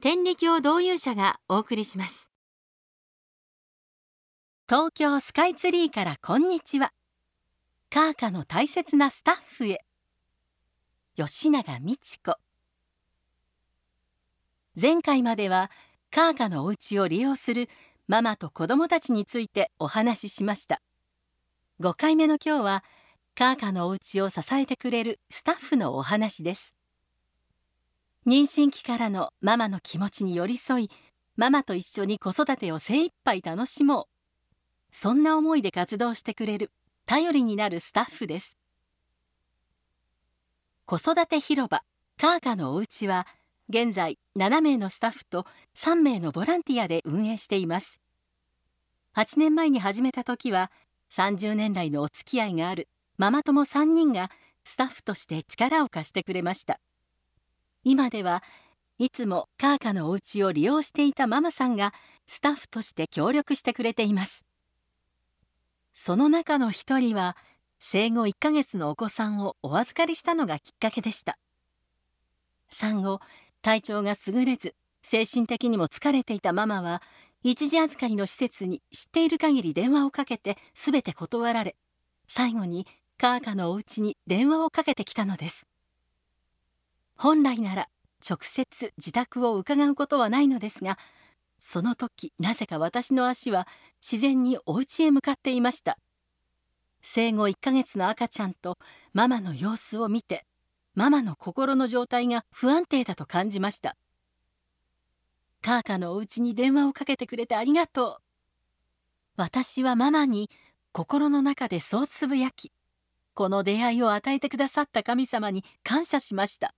天理教導遊者がお送りします。東京スカイツリーからこんにちは。カーカの大切なスタッフへ。吉永美智子。前回まではカーカのお家を利用するママと子供たちについてお話ししました。5回目の今日はカーカのお家を支えてくれるスタッフのお話です。妊娠期からのママの気持ちに寄り添いママと一緒に子育てを精一杯楽しもう。そんな思いで活動してくれる頼りになるスタッフです。子育て広場カーカのお家は現在7名のスタッフと3名のボランティアで運営しています。8年前に始めた時は30年来のお付き合いがあるママ友3人がスタッフとして力を貸してくれました。今ではいつもカーカのお家を利用していたママさんがスタッフとして協力してくれています。その中の一人は生後1ヶ月のお子さんをお預かりしたのがきっかけでした。産後体調が優れず精神的にも疲れていたママは一時預かりの施設に知っている限り電話をかけて全て断られ最後にカーカのお家に電話をかけてきたのです。本来なら直接自宅を伺うことはないのですがその時なぜか私の足は自然にお家へ向かっていました。生後1ヶ月の赤ちゃんとママの様子を見てママの心の状態が不安定だと感じました。カーカのお家に電話をかけてくれてありがとう。私はママに心の中でそうつぶやきこの出会いを与えてくださった神様に感謝しました。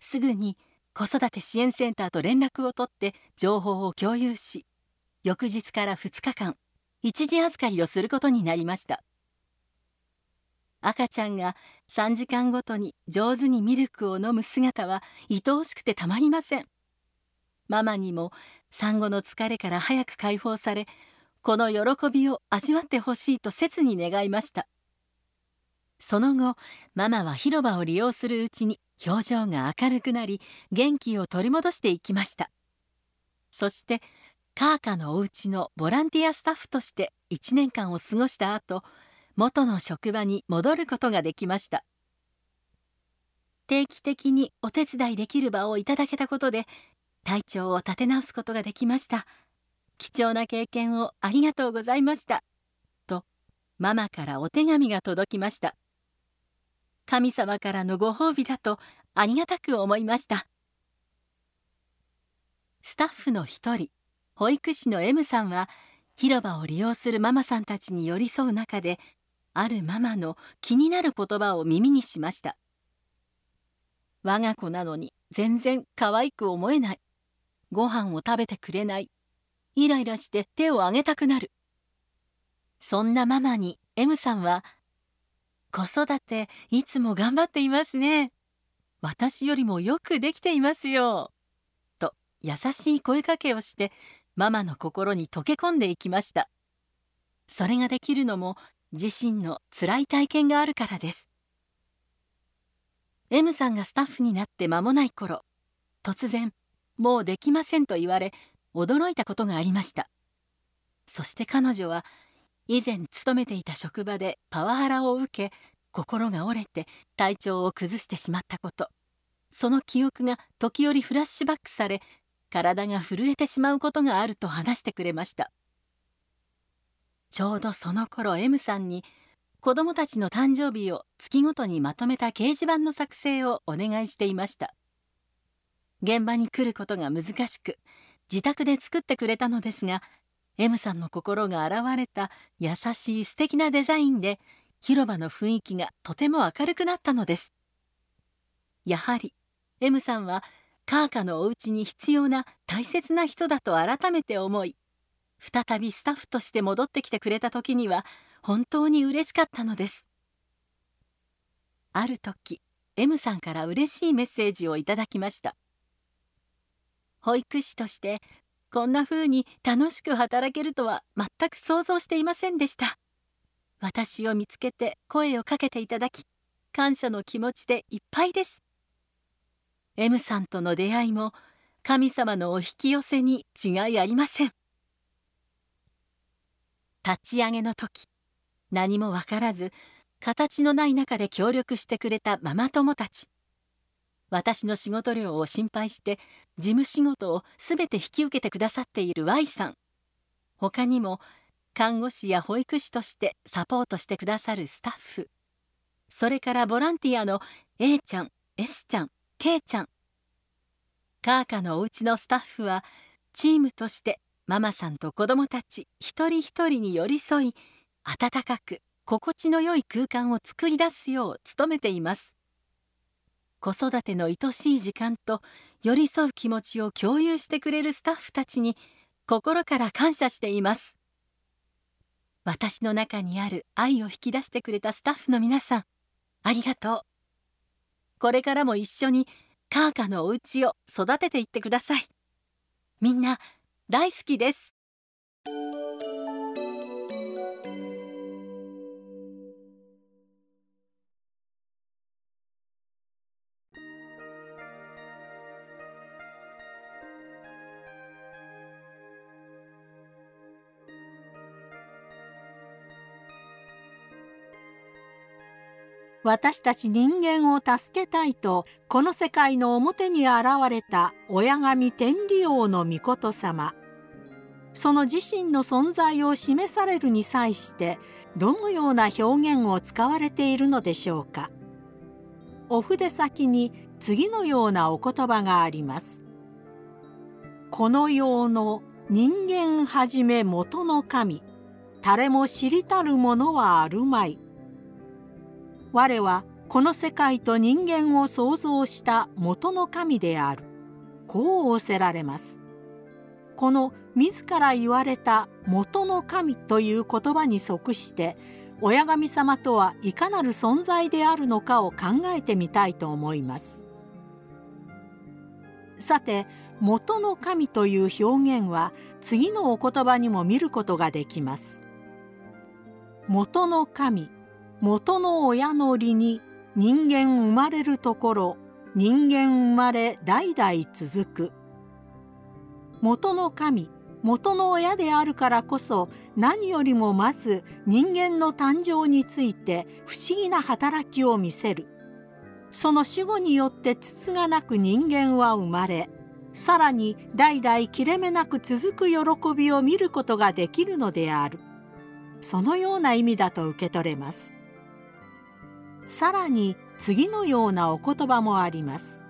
すぐに子育て支援センターと連絡を取って情報を共有し翌日から2日間一時預かりをすることになりました。赤ちゃんが3時間ごとに上手にミルクを飲む姿は愛おしくてたまりません。ママにも産後の疲れから早く解放されこの喜びを味わってほしいと切に願いました。その後ママは広場を利用するうちに表情が明るくなり元気を取り戻していきました。そしてカーカのお家のボランティアスタッフとして1年間を過ごした後元の職場に戻ることができました。定期的にお手伝いできる場をいただけたことで体調を立て直すことができました。貴重な経験をありがとうございました。とママからお手紙が届きました。神様からのご褒美だとありがたく思いました。スタッフの一人保育士の M さんは広場を利用するママさんたちに寄り添う中であるママの気になる言葉を耳にしました。我が子なのに全然可愛く思えない。ご飯を食べてくれない。イライラして手を挙げたくなる。そんなママに M さんは子育ていつも頑張っていますね。私よりもよくできていますよ。と優しい声かけをしてママの心に溶け込んでいきました。それができるのも自身の辛い体験があるからです。M さんがスタッフになって間もない頃突然「もうできません」と言われ驚いたことがありましたそして彼女は以前勤めていた職場でパワハラを受け心が折れて体調を崩してしまったこと。その記憶が時折フラッシュバックされ体が震えてしまうことがあると話してくれました。ちょうどその頃 M さんに子どもたちの誕生日を月ごとにまとめた掲示板の作成をお願いしていました。現場に来ることが難しく自宅で作ってくれたのですが M さんの心が現れた優しい素敵なデザインで広場の雰囲気がとても明るくなったのです。やはり M さんはカーカのお家に必要な大切な人だと改めて思い再びスタッフとして戻ってきてくれた時には本当に嬉しかったのです。ある時 M さんから嬉しいメッセージをいただきました。保育士としてこんな風に楽しく働けるとは全く想像していませんでした。私を見つけて声をかけていただき感謝の気持ちでいっぱいです。M さんとの出会いも神様のお引き寄せに違いありません。立ち上げの時何も分からず形のない中で協力してくれたママ友たち。私の仕事量を心配して事務仕事を全て引き受けてくださっている Y さん。他にも看護師や保育士としてサポートしてくださるスタッフ。それからボランティアの A ちゃん S ちゃん K ちゃん。カーカのお家のスタッフはチームとしてママさんと子どもたち一人一人に寄り添い温かく心地の良い空間を作り出すよう努めています。子育ての愛しい時間と寄り添う気持ちを共有してくれるスタッフたちに心から感謝しています。私の中にある愛を引き出してくれたスタッフの皆さんありがとう。これからも一緒にカーカのお家を育てていってください。みんな大好きです。私たち人間を助けたいとこの世界の表に現れた親神天理王の御事様。その自身の存在を示されるに際してどのような表現を使われているのでしょうか。お筆先に次のようなお言葉があります。この世の人間はじめ元の神。誰も知りたるものはあるまい。我はこの世界と人間を創造した元の神である。こう仰せられます。この自ら言われた元の神という言葉に即して親神様とはいかなる存在であるのかを考えてみたいと思います。さて元の神という表現は次のお言葉にも見ることができます。元の神元の親の利に人間生まれるところ人間生まれ代々続く。元の神元の親であるからこそ何よりもまず人間の誕生について不思議な働きを見せる。その死後によって筒がなく人間は生まれさらに代々切れ目なく続く喜びを見ることができるのである。そのような意味だと受け取れます。さらに次のようなお言葉もあります。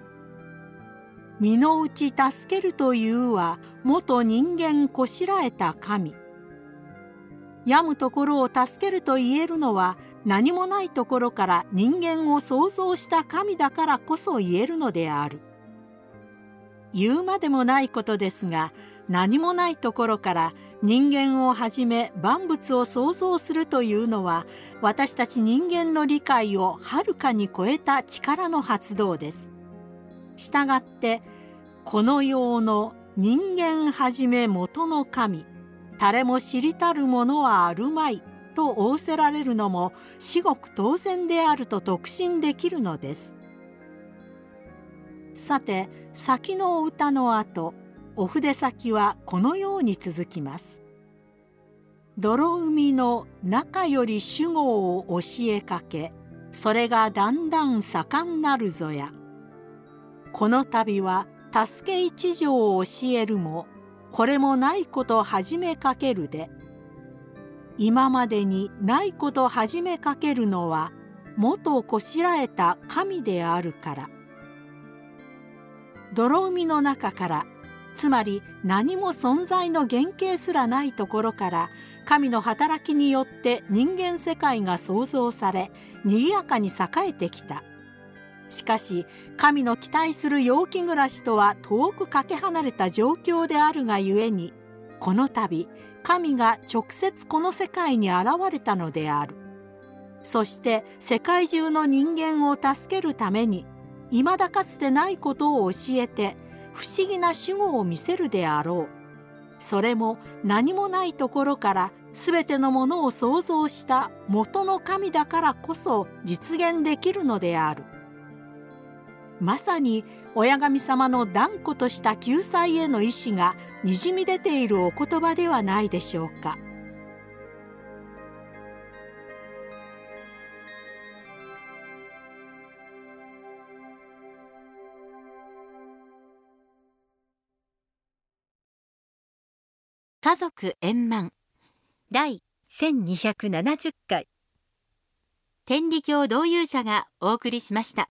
身の内助けるというは元人間こしらえた神。病むところを助けると言えるのは何もないところから人間を創造した神だからこそ言えるのである。言うまでもないことですが何もないところから人間をはじめ万物を創造するというのは私たち人間の理解をはるかに超えた力の発動です。したがってこの世の人間はじめ元の神誰も知りたるものはあるまいと仰せられるのも至極当然であると特進できるのです。さて先の歌の後お筆先はこのように続きます。泥海の中より主語を教えかけそれがだんだん盛んなるぞや。この度は助け一条を教えるもこれもないこと始めかけるで今までにないこと始めかけるのは元こしらえた神であるから泥海の中からつまり何も存在の原型すらないところから神の働きによって人間世界が創造され賑やかに栄えてきた。しかし神の期待する陽気暮らしとは遠くかけ離れた状況であるがゆえにこの度神が直接この世界に現れたのである。そして世界中の人間を助けるために未だかつてないことを教えて不思議な守護を見せるであろうそれも何もないところから全てのものを創造した元の神だからこそ実現できるのであるまさに親神様の断固とした救済への意志がにじみ出ているお言葉ではないでしょうか。家族円満第1270回天理教導遊者がお送りしました。